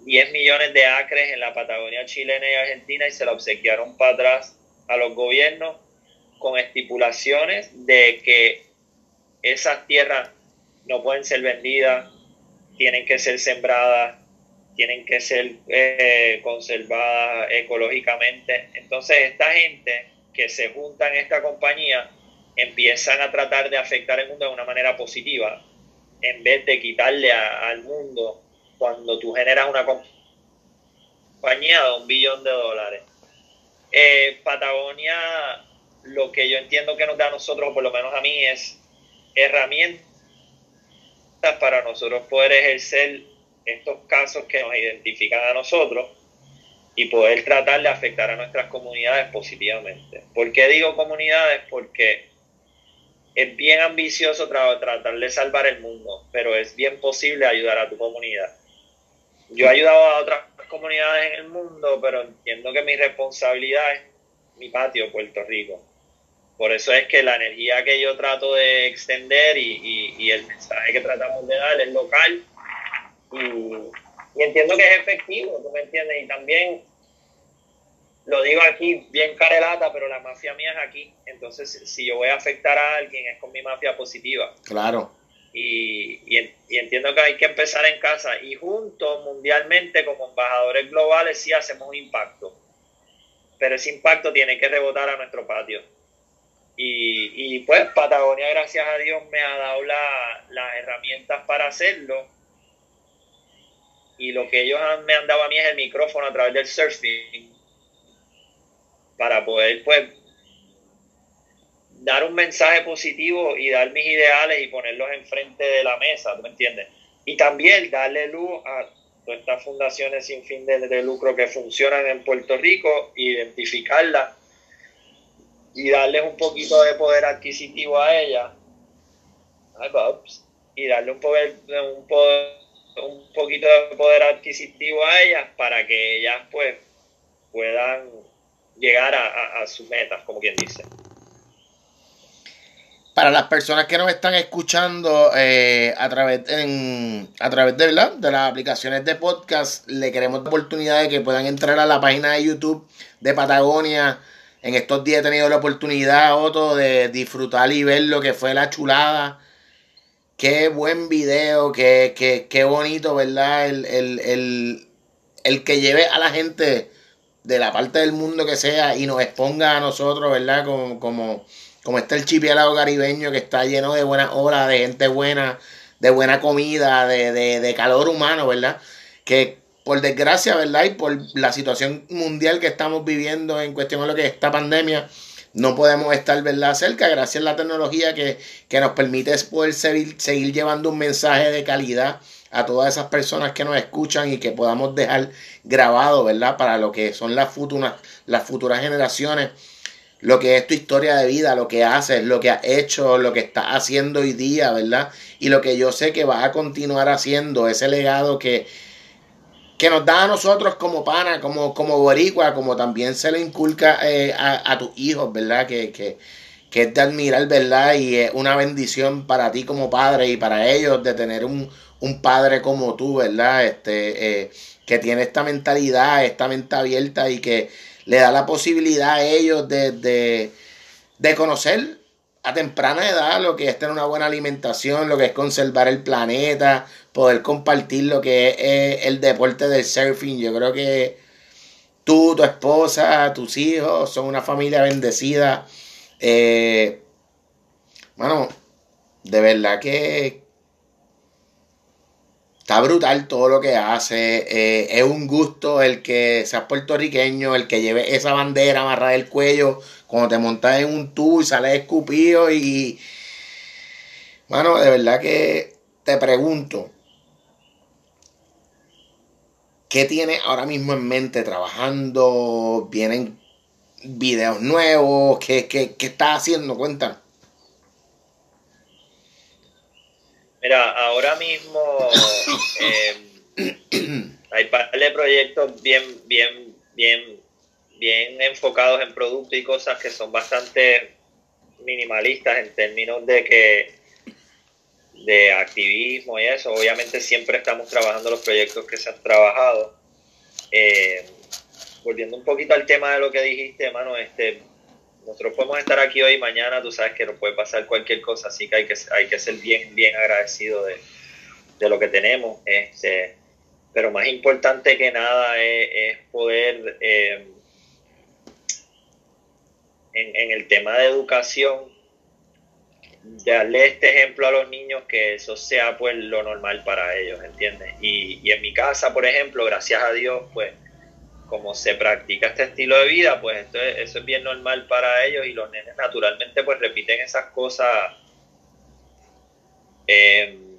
10 millones de acres en la Patagonia chilena y argentina y se la obsequiaron para atrás a los gobiernos con estipulaciones de que esas tierras no pueden ser vendidas, tienen que ser sembradas, tienen que ser eh, conservadas ecológicamente. Entonces esta gente que se junta en esta compañía empiezan a tratar de afectar el mundo de una manera positiva, en vez de quitarle al mundo cuando tú generas una compañía de un billón de dólares. Eh, Patagonia, lo que yo entiendo que nos da a nosotros, por lo menos a mí, es herramientas para nosotros poder ejercer estos casos que nos identifican a nosotros y poder tratar de afectar a nuestras comunidades positivamente. ¿Por qué digo comunidades? Porque es bien ambicioso tratar de salvar el mundo, pero es bien posible ayudar a tu comunidad. Yo he ayudado a otras comunidades en el mundo, pero entiendo que mi responsabilidad es mi patio, Puerto Rico. Por eso es que la energía que yo trato de extender y, el mensaje que tratamos de dar es local y, entiendo que es efectivo, ¿tú me entiendes? Y también lo digo aquí bien carelata, pero la mafia mía es aquí. Entonces, si yo voy a afectar a alguien, es con mi mafia positiva. Claro. Y, y, entiendo que hay que empezar en casa. Y juntos, mundialmente, como embajadores globales, sí hacemos un impacto. Pero ese impacto tiene que rebotar a nuestro patio. Y, y pues Patagonia, gracias a Dios, me ha dado las herramientas para hacerlo. Y lo que ellos me han dado a mí es el micrófono a través del surfing para poder pues dar un mensaje positivo y dar mis ideales y ponerlos enfrente de la mesa, ¿tú me entiendes? Y también darle luz a todas estas fundaciones sin fin de, lucro que funcionan en Puerto Rico, identificarlas y darles un poquito de poder adquisitivo a ellas. y darle un, poder, un, poder, un poquito de poder adquisitivo a ellas para que ellas pues puedan llegar a, sus metas, como quien dice. Para las personas que nos están escuchando eh, a través a través de, de las aplicaciones de podcast, le queremos la oportunidad de que puedan entrar a la página de YouTube de Patagonia. En estos días he tenido la oportunidad, Otto, de disfrutar y ver lo que fue la chulada. Qué buen video, qué, qué, qué bonito, ¿verdad? El, el, el que lleve a la gente de la parte del mundo que sea y nos exponga a nosotros, ¿verdad? Como, como, como está el chipiélago caribeño que está lleno de buenas obras, de gente buena, de buena comida, de, de, de calor humano, ¿verdad? Que por desgracia, ¿verdad? Y por la situación mundial que estamos viviendo en cuestión de lo que es esta pandemia, no podemos estar, ¿verdad? Cerca, gracias a la tecnología que, que nos permite poder seguir, seguir llevando un mensaje de calidad a todas esas personas que nos escuchan y que podamos dejar grabado, ¿verdad? Para lo que son las futuras, las futuras generaciones, lo que es tu historia de vida, lo que haces, lo que has hecho, lo que estás haciendo hoy día, ¿verdad? Y lo que yo sé que vas a continuar haciendo, ese legado que, que nos da a nosotros como pana, como, como boricua, como también se le inculca eh, a, tus hijos, ¿verdad? Que, que, que es de admirar, ¿verdad? Y es una bendición para ti como padre y para ellos de tener un, un padre como tú, ¿verdad? Este, eh, que tiene esta mentalidad, esta mente abierta y que le da la posibilidad a ellos de, de, conocer a temprana edad lo que es tener una buena alimentación, lo que es conservar el planeta, poder compartir lo que es eh, el deporte del surfing. Yo creo que tú, tu esposa, tus hijos son una familia bendecida. Eh, bueno, de verdad que, Está brutal todo lo que hace. Eh, es un gusto el que seas puertorriqueño, el que lleve esa bandera amarrada del cuello cuando te montas en un tubo y sales escupido. Y. Bueno, de verdad que te pregunto. ¿Qué tienes ahora mismo en mente trabajando? ¿Vienen videos nuevos? ¿Qué, qué, qué estás haciendo? Cuéntanos. Mira, ahora mismo eh, hay par de proyectos bien, bien, bien, bien enfocados en producto y cosas que son bastante minimalistas en términos de que de activismo y eso. Obviamente siempre estamos trabajando los proyectos que se han trabajado. Eh, volviendo un poquito al tema de lo que dijiste, hermano, este, nosotros podemos estar aquí hoy y mañana, tú sabes que nos puede pasar cualquier cosa, así que hay que, hay que ser bien, bien agradecido de, lo que tenemos. Este, pero más importante que nada es, poder, eh, en, el tema de educación, darle este ejemplo a los niños que eso sea pues lo normal para ellos, ¿entiendes? Y, y en mi casa, por ejemplo, gracias a Dios, pues como se practica este estilo de vida, pues esto eso es bien normal para ellos y los nenes naturalmente pues repiten esas cosas em,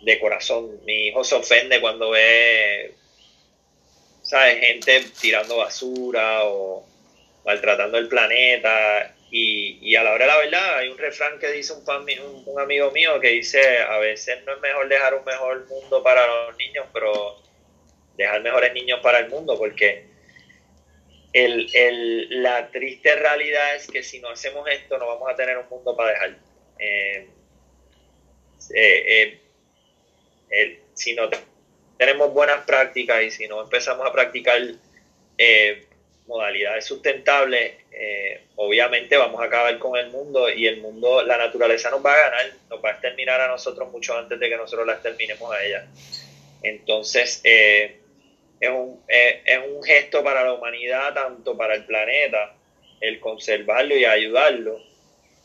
de corazón. Mi hijo se ofende cuando ve, ¿sabes? Gente tirando basura o maltratando el planeta. Y, y a la hora de la verdad, hay un refrán que dice un, un, un amigo mío que dice, a veces no es mejor dejar un mejor mundo para los niños, pero dejar mejores niños para el mundo, porque el, el, la triste realidad es que si no hacemos esto no vamos a tener un mundo para dejar. Eh, eh, eh, si no tenemos buenas prácticas y si no empezamos a practicar modalidades sustentables, obviamente vamos a acabar con el mundo y el mundo, la naturaleza nos va a ganar, nos va a exterminar a nosotros mucho antes de que nosotros la exterminemos a ella. Entonces, es un, es un gesto para la humanidad, tanto para el planeta, el conservarlo y ayudarlo,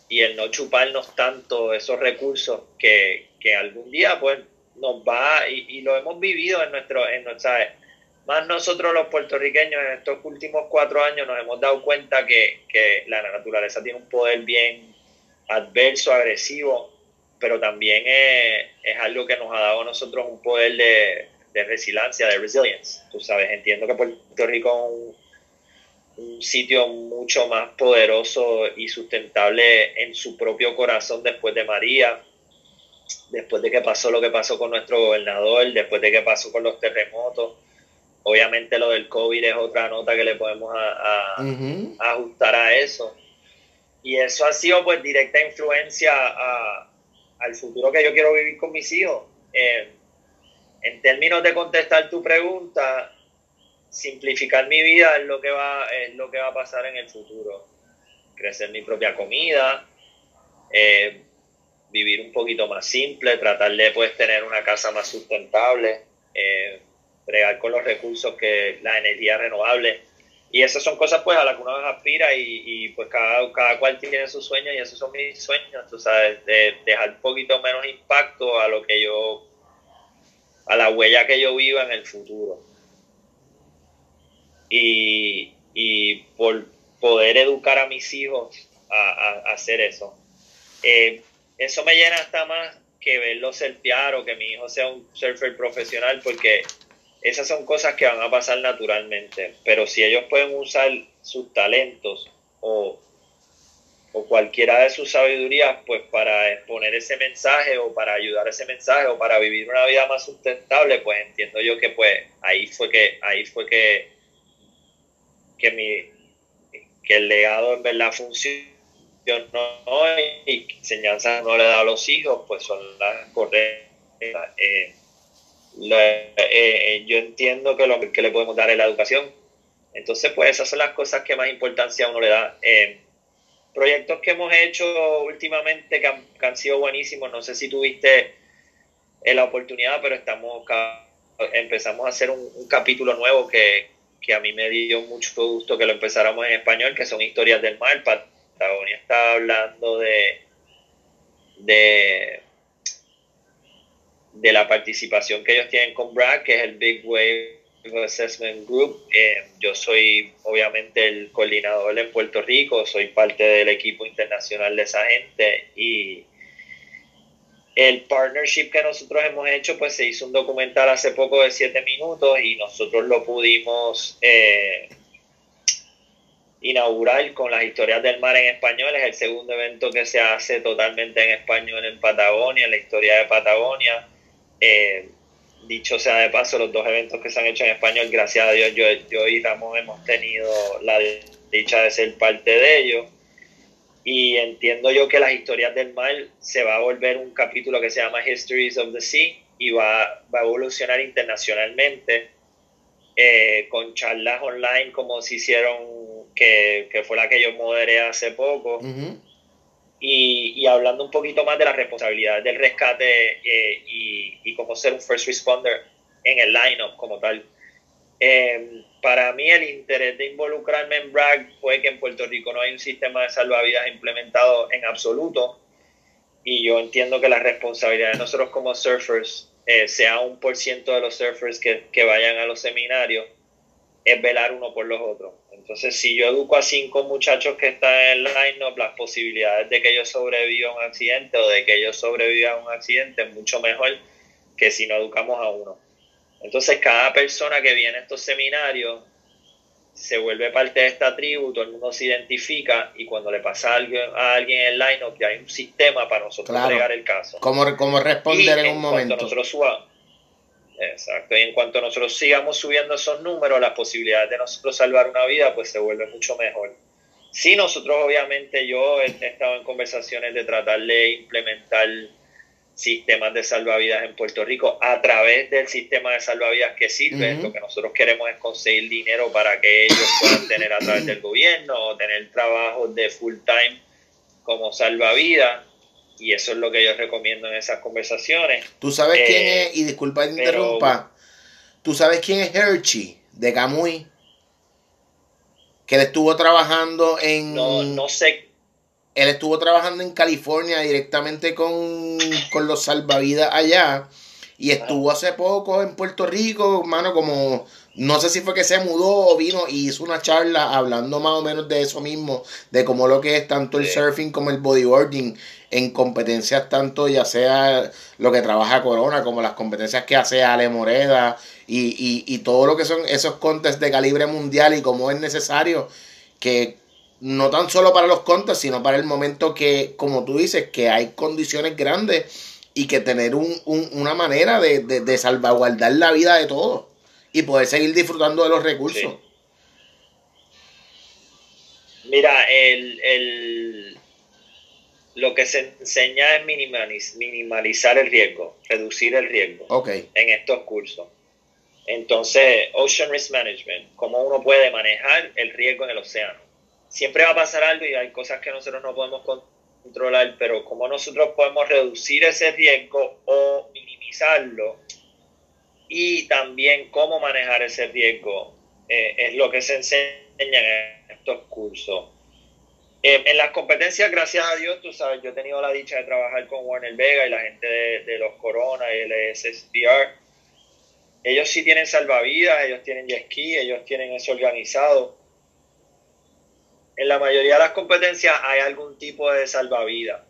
y el no chuparnos tanto esos recursos que, algún día pues nos va y, lo hemos vivido en nuestro en nuestra más nosotros los puertorriqueños en estos últimos cuatro años nos hemos dado cuenta que, la naturaleza tiene un poder bien adverso, agresivo, pero también es, es algo que nos ha dado a nosotros un poder de, de resiliencia, de resilience. Tú sabes, entiendo que Puerto Rico es un, un sitio mucho más poderoso y sustentable en su propio corazón después de María, después de que pasó lo que pasó con nuestro gobernador, después de que pasó con los terremotos. Obviamente lo del COVID es otra nota que le podemos a, ajustar a eso. Y eso ha sido pues directa influencia al futuro que yo quiero vivir con mis hijos. Eh, en términos de contestar tu pregunta, simplificar mi vida es lo que va, es lo que va a pasar en el futuro. Crecer mi propia comida, eh, vivir un poquito más simple, tratar de pues, tener una casa más sustentable, eh, con los recursos que la energía renovable. Y esas son cosas pues a las que uno aspira y, y pues cada, cada cual tiene sus sueños y esos son mis sueños, tú sabes, de dejar un poquito menos impacto a lo que yo, a la huella que yo viva en el futuro y, por poder educar a mis hijos a, hacer eso. Eh, eso me llena hasta más que verlo surfear o que mi hijo sea un surfer profesional, porque esas son cosas que van a pasar naturalmente. Pero si ellos pueden usar sus talentos o, o cualquiera de sus sabidurías, pues para exponer ese mensaje o para ayudar a ese mensaje o para vivir una vida más sustentable, pues entiendo yo que pues ahí fue que ahí fue que que, mi, que el legado en verdad funcionó y que enseñanza no le da a los hijos, pues son las correctas. Eh, eh, yo entiendo que lo que le podemos dar es la educación. Entonces, pues esas son las cosas que más importancia uno le da. Eh, proyectos que hemos hecho últimamente que han, sido buenísimos, no sé si tuviste la oportunidad, pero estamos empezamos a hacer un capítulo nuevo que, que a mí me dio mucho gusto que lo empezáramos en español, que son historias del mar. Patagonia está hablando de, de, de la participación que ellos tienen con BRAC, que es el Big Wave Assessment Group. Eh, yo soy obviamente el coordinador en Puerto Rico, soy parte del equipo internacional de esa gente y el partnership que nosotros hemos hecho, pues se hizo un documental hace poco de siete minutos y nosotros lo pudimos eh, inaugurar con las historias del mar en español. Es el segundo evento que se hace totalmente en español en Patagonia, en la historia de Patagonia. Eh, dicho sea de paso, los dos eventos que se han hecho en español, gracias a Dios, yo, yo y Ramón hemos tenido la dicha de ser parte de ellos. Y entiendo yo que las historias del mar se va a volver un capítulo que se llama Histories of the Sea y va, va a evolucionar internacionalmente eh, con charlas online como se hicieron, que, que, fue la que yo moderé hace poco, y, y, hablando un poquito más de las responsabilidades del rescate eh, y, y cómo ser un first responder en el line-up como tal. Eh, para mí el interés de involucrarme en BRAG fue que en Puerto Rico no hay un sistema de salvavidas implementado en absoluto y yo entiendo que la responsabilidad de nosotros como surfers, eh, sea un por ciento de los surfers que, que, vayan a los seminarios, es velar uno por los otros. Entonces, si yo educo a cinco muchachos que están en line-up, las posibilidades de que ellos sobrevivan a un accidente o de que ellos sobrevivan a un accidente es mucho mejor que si no educamos a uno. Entonces cada persona que viene a estos seminarios se vuelve parte de esta tribu, todo el mundo se identifica y cuando le pasa algo a alguien en el line que hay un sistema para nosotros claro. el caso. ¿Cómo, cómo responder en, un momento? Nosotros suba, Exacto, y en cuanto nosotros sigamos subiendo esos números, las posibilidades de nosotros salvar una vida pues se vuelven mucho mejor. Sí, nosotros obviamente yo he estado en conversaciones de tratar de implementar sistemas de salvavidas en Puerto Rico a través del sistema de salvavidas que sirve. Lo que nosotros queremos es conseguir dinero para que ellos puedan tener a través del gobierno o tener trabajos de full time como salvavidas. Y eso es lo que yo recomiendo en esas conversaciones. ¿Tú sabes quién eh, es? Y disculpa que interrumpa. ¿Tú sabes quién es Hershey de Camuy? Que él estuvo trabajando en... No, no sé él estuvo trabajando en California directamente con, los salvavidas allá. Y estuvo hace poco en Puerto Rico, hermano, como no sé si fue que se mudó o vino y hizo una charla hablando más o menos de eso mismo, de cómo lo que es tanto el surfing como el bodyboarding en competencias tanto ya sea lo que trabaja Corona como las competencias que hace Ale Moreda y, y, y todo lo que son esos contests de calibre mundial y cómo es necesario que no tan solo para los contas, sino para el momento que, como tú dices, que hay condiciones grandes y que tener un, una manera de, salvaguardar la vida de todos y poder seguir disfrutando de los recursos. Mira, el, lo que se enseña es minimalizar el riesgo, reducir el riesgo en estos cursos. Entonces, Ocean Risk Management, cómo uno puede manejar el riesgo en el océano siempre va a pasar algo y hay cosas que nosotros no podemos controlar, pero cómo nosotros podemos reducir ese riesgo o minimizarlo y también cómo manejar ese riesgo eh, es lo que se enseña en estos cursos. Eh, en las competencias, gracias a Dios, tú sabes, yo he tenido la dicha de trabajar con Warner Vega y la gente de, los Corona y el SSPR. Ellos sí tienen salvavidas, ellos tienen jet ski, ellos tienen eso organizado en la mayoría de las competencias hay algún tipo de salvavidas,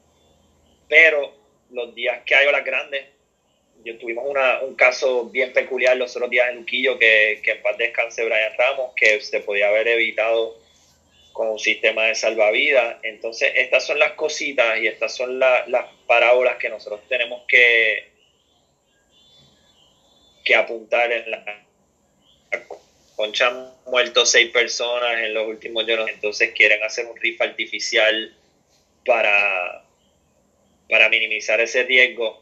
pero los días que hay olas grandes, yo tuvimos un caso bien peculiar los otros días en Luquillo, que, que en paz descanse Brian Ramos, que se podía haber evitado con un sistema de salvavidas. Entonces, estas son las cositas y estas son las parábolas que nosotros tenemos que, que apuntar en la Concha han muerto seis personas en los últimos años, entonces quieren hacer un riff artificial para, para minimizar ese riesgo,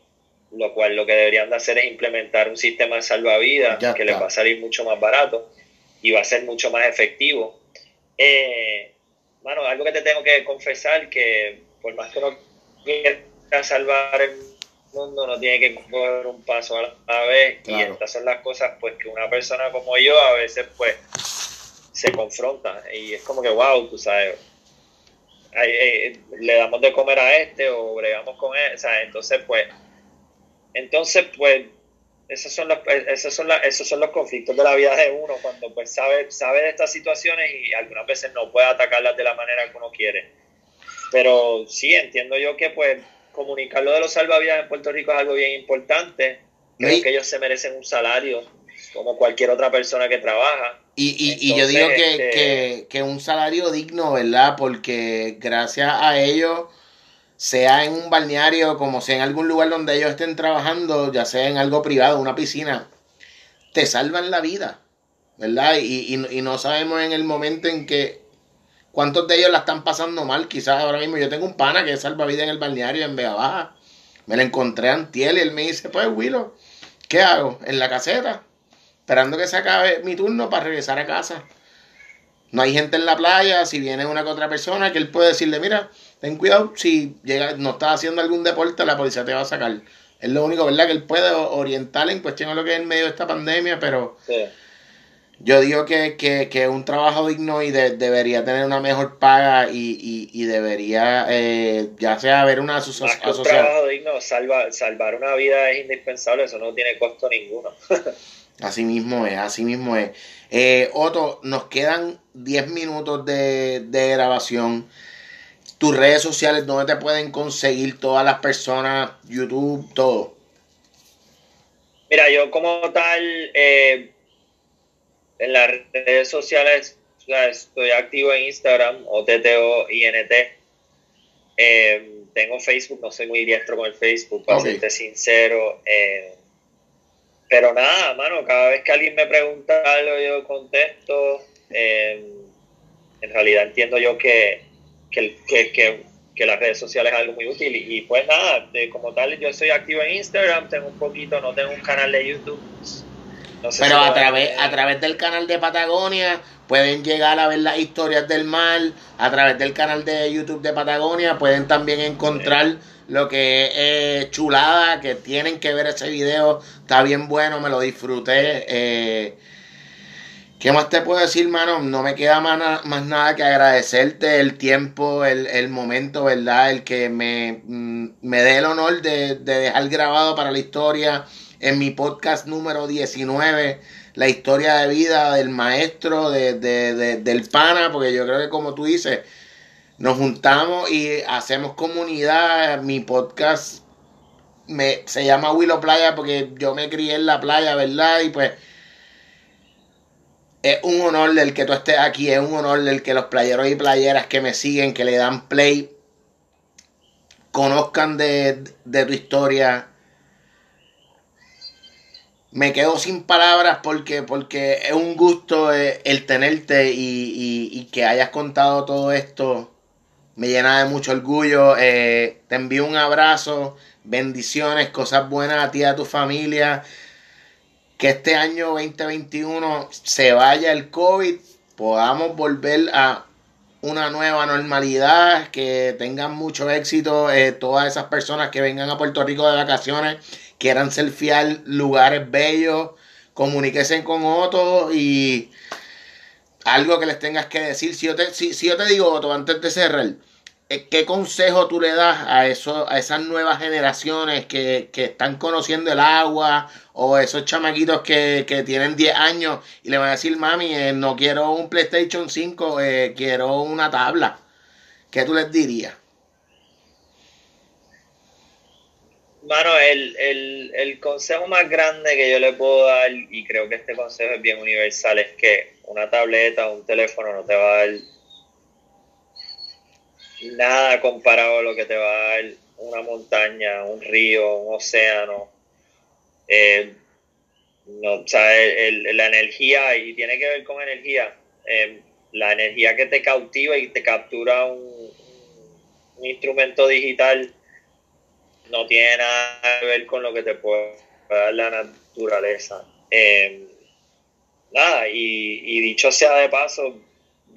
lo cual lo que deberían de hacer es implementar un sistema de salvavidas que les va a salir mucho más barato y va a ser mucho más efectivo. Eh, mano, algo que te tengo que confesar, que por más que no quiera salvar el mundo no tiene que coger un paso a la vez y estas son las cosas pues que una persona como yo a veces pues se confronta y es como que wow, tú sabes, eh, le damos de comer a este o bregamos con él, entonces pues, entonces pues esos son los esos son esos son los conflictos de la vida de uno cuando pues sabe sabe de estas situaciones y algunas veces no puede atacarlas de la manera que uno quiere pero sí entiendo yo que pues comunicar lo de los salvavidas en Puerto Rico es algo bien importante. Creo que ellos se merecen un salario como cualquier otra persona que trabaja. Y, y, yo digo que, este, que, que, un salario digno, ¿verdad? Porque gracias a ellos, sea en un balneario, como sea en algún lugar donde ellos estén trabajando, ya sea en algo privado, una piscina, te salvan la vida, ¿verdad? Y, y, y no sabemos en el momento en que ¿Cuántos de ellos la están pasando mal? Quizás ahora mismo yo tengo un pana que salva vida en el balneario en Vega Baja. Me lo encontré antiel y él me dice, pues Willow, ¿qué hago? En la caseta, esperando que se acabe mi turno para regresar a casa. No hay gente en la playa, si viene una que otra persona, que él puede decirle, mira, ten cuidado, si llega, no estás haciendo algún deporte, la policía te va a sacar. Es lo único, ¿verdad? Que él puede orientar en cuestión a lo que es en medio de esta pandemia, pero... Yo digo que, que, un trabajo digno y debería tener una mejor paga y, y, debería, eh, ya sea haber una asociación. Un trabajo digno, salva, salvar una vida es indispensable, eso no tiene costo ninguno. así mismo es, así mismo es. Eh, Otto, nos quedan 10 minutos de, de grabación. Tus redes sociales, ¿dónde te pueden conseguir todas las personas? YouTube, todo. Mira, yo como tal, eh, en las redes sociales estoy activo en Instagram, OTTOINT. Eh, tengo Facebook, no soy muy diestro con el Facebook, para serte sincero. Eh, pero nada, mano, cada vez que alguien me pregunta algo, yo contesto. Eh, en realidad entiendo yo que, que, que, que, las redes sociales es algo muy útil. Y, pues nada, de, como tal, yo soy activo en Instagram, tengo un poquito, no tengo un canal de YouTube. Pero a través, a través del canal de Patagonia pueden llegar a ver las historias del mar. A través del canal de YouTube de Patagonia pueden también encontrar lo que es chulada, que tienen que ver ese video. Está bien bueno, me lo disfruté. Eh, ¿Qué más te puedo decir, mano? No me queda más, más nada que agradecerte el tiempo, el, momento, ¿verdad? El que me, mm, me dé el honor de, dejar grabado para la historia en mi podcast número 19, la historia de vida del maestro, de, del pana, porque yo creo que como tú dices, nos juntamos y hacemos comunidad. Mi podcast me, se llama Willow Playa porque yo me crié en la playa, ¿verdad? Y pues es un honor del que tú estés aquí, es un honor del que los playeros y playeras que me siguen, que le dan play, conozcan de, tu historia. Me quedo sin palabras porque, porque es un gusto eh, el tenerte y, que hayas contado todo esto. Me llena de mucho orgullo. Eh, te envío un abrazo, bendiciones, cosas buenas a ti y a tu familia que este año 2021 se vaya el COVID, podamos volver a una nueva normalidad, que tengan mucho éxito eh, todas esas personas que vengan a Puerto Rico de vacaciones, quieran selfiear lugares bellos, comuníquense con otros y algo que les tengas que decir. Si yo te, si, si yo te digo, Otto, antes de cerrar, ¿qué consejo tú le das a, eso, a esas nuevas generaciones que, están conociendo el agua o esos chamaquitos que, tienen 10 años y le van a decir, mami, eh, no quiero un PlayStation 5, eh, quiero una tabla? ¿Qué tú les dirías? Mano, el, el consejo más grande que yo le puedo dar, y creo que este consejo es bien universal, es que una tableta o un teléfono no te va a dar nada comparado a lo que te va a dar una montaña, un río, un océano. Eh, no, o la energía, y tiene que ver con energía, eh, la energía que te cautiva y te captura un, instrumento digital no tiene nada que ver con lo que te puede dar la naturaleza. Eh, nada, y dicho sea de paso,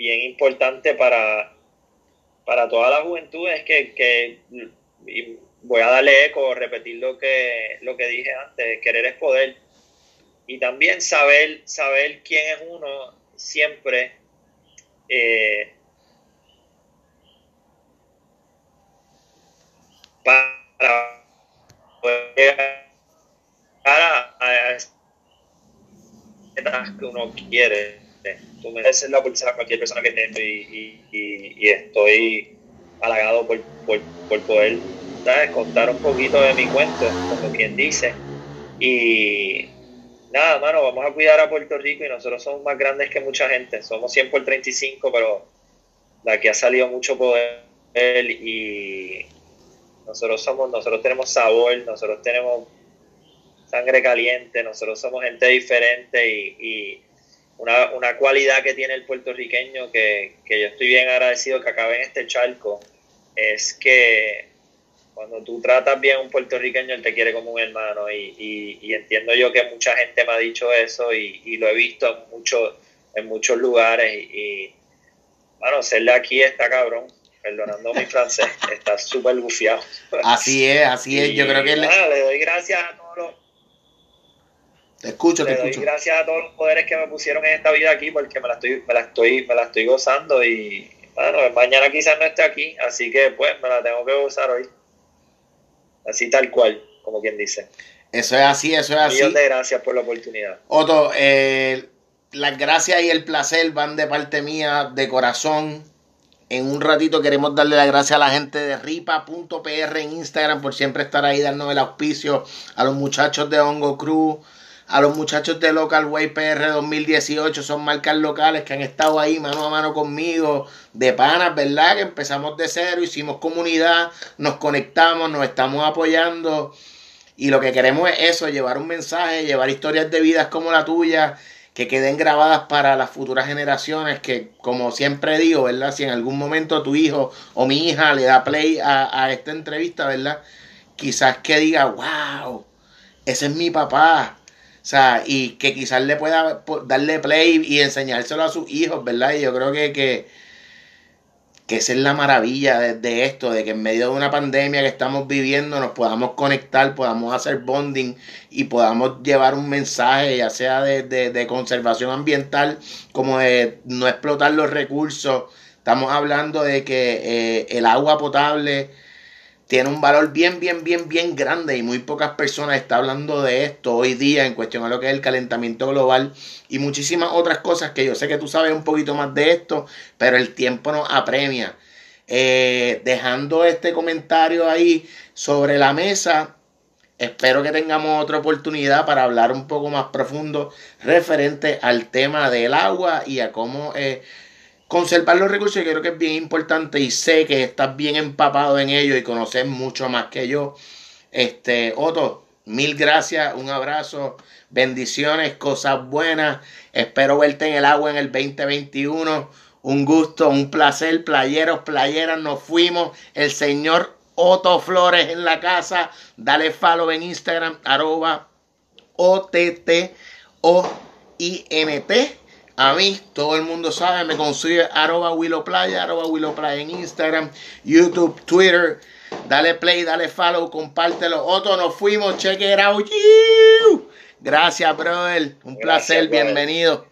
bien importante para para toda la juventud es que, voy a darle eco, repetir lo que, lo que dije antes, querer es poder. Y también saber, saber quién es uno siempre. Eh, para poder llegar a, a, que uno quiere tú mereces la oportunidad a cualquier persona que y, y, estoy halagado por, por, poder contar un poquito de mi cuento, como quien dice. Y nada, mano, vamos a cuidar a Puerto Rico y nosotros somos más grandes que mucha gente. Somos 100 por 35, pero de aquí ha salido mucho poder y nosotros somos, nosotros tenemos sabor, nosotros tenemos sangre caliente, nosotros somos gente diferente y una, una cualidad que tiene el puertorriqueño que, yo estoy bien agradecido que acabe en este charco es que cuando tú tratas bien a un puertorriqueño, él te quiere como un hermano. Y, entiendo yo que mucha gente me ha dicho eso y, lo he visto en, muchos en muchos lugares. Y, bueno, serle aquí está cabrón, perdonando mi francés, está súper bufiado. Así es, así es. yo creo que. le doy gracias a todos te escucho, te escucho. gracias a todos los poderes que me pusieron en esta vida aquí porque me la estoy, me la estoy, me la estoy gozando y bueno, mañana quizás no esté aquí, así que pues me la tengo que gozar hoy. Así tal cual, como quien dice. Eso es así, eso es así. Millón de gracias por la oportunidad. Otto, eh, las gracias y el placer van de parte mía, de corazón. En un ratito queremos darle las gracias a la gente de ripa.pr en Instagram por siempre estar ahí dando el auspicio a los muchachos de Hongo Cruz a los muchachos de Local Way PR 2018, son marcas locales que han estado ahí mano a mano conmigo, de panas, ¿verdad? Que empezamos de cero, hicimos comunidad, nos conectamos, nos estamos apoyando Y lo que queremos es eso, llevar un mensaje, llevar historias de vidas como la tuya, que queden grabadas para las futuras generaciones, que como siempre digo, ¿verdad? Si en algún momento tu hijo o mi hija le da play a, a esta entrevista, ¿verdad? Quizás que diga, wow, ese es mi papá. O sea, y que quizás le pueda darle play y enseñárselo a sus hijos, ¿verdad? Y yo creo que, que que esa es la maravilla de, esto, de que en medio de una pandemia que estamos viviendo nos podamos conectar, podamos hacer bonding y podamos llevar un mensaje, ya sea de, conservación ambiental, como de no explotar los recursos. Estamos hablando de que eh, el agua potable tiene un valor bien, bien, bien, bien grande y muy pocas personas están hablando de esto hoy día en cuestión a lo que es el calentamiento global y muchísimas otras cosas que yo sé que tú sabes un poquito más de esto, pero el tiempo nos apremia. Eh, dejando este comentario ahí sobre la mesa, espero que tengamos otra oportunidad para hablar un poco más profundo referente al tema del agua y a cómo... Eh, conservar los recursos yo creo que es bien importante y sé que estás bien empapado en ello y conoces mucho más que yo. Este, Otto, mil gracias, un abrazo, bendiciones, cosas buenas. Espero verte en el agua en el 2021. Un gusto, un placer, playeros, playeras, nos fuimos. El señor Otto Flores en la casa. Dale follow en Instagram, arroba O-T-T-O-I-N-T. A mí, todo el mundo sabe, me consigue arroba Willow Playa, arroba Willow Playa en Instagram, YouTube, Twitter. Dale play, dale follow, compártelo. Otro, nos fuimos, check it out. Gracias, brother. Un placer, bienvenido.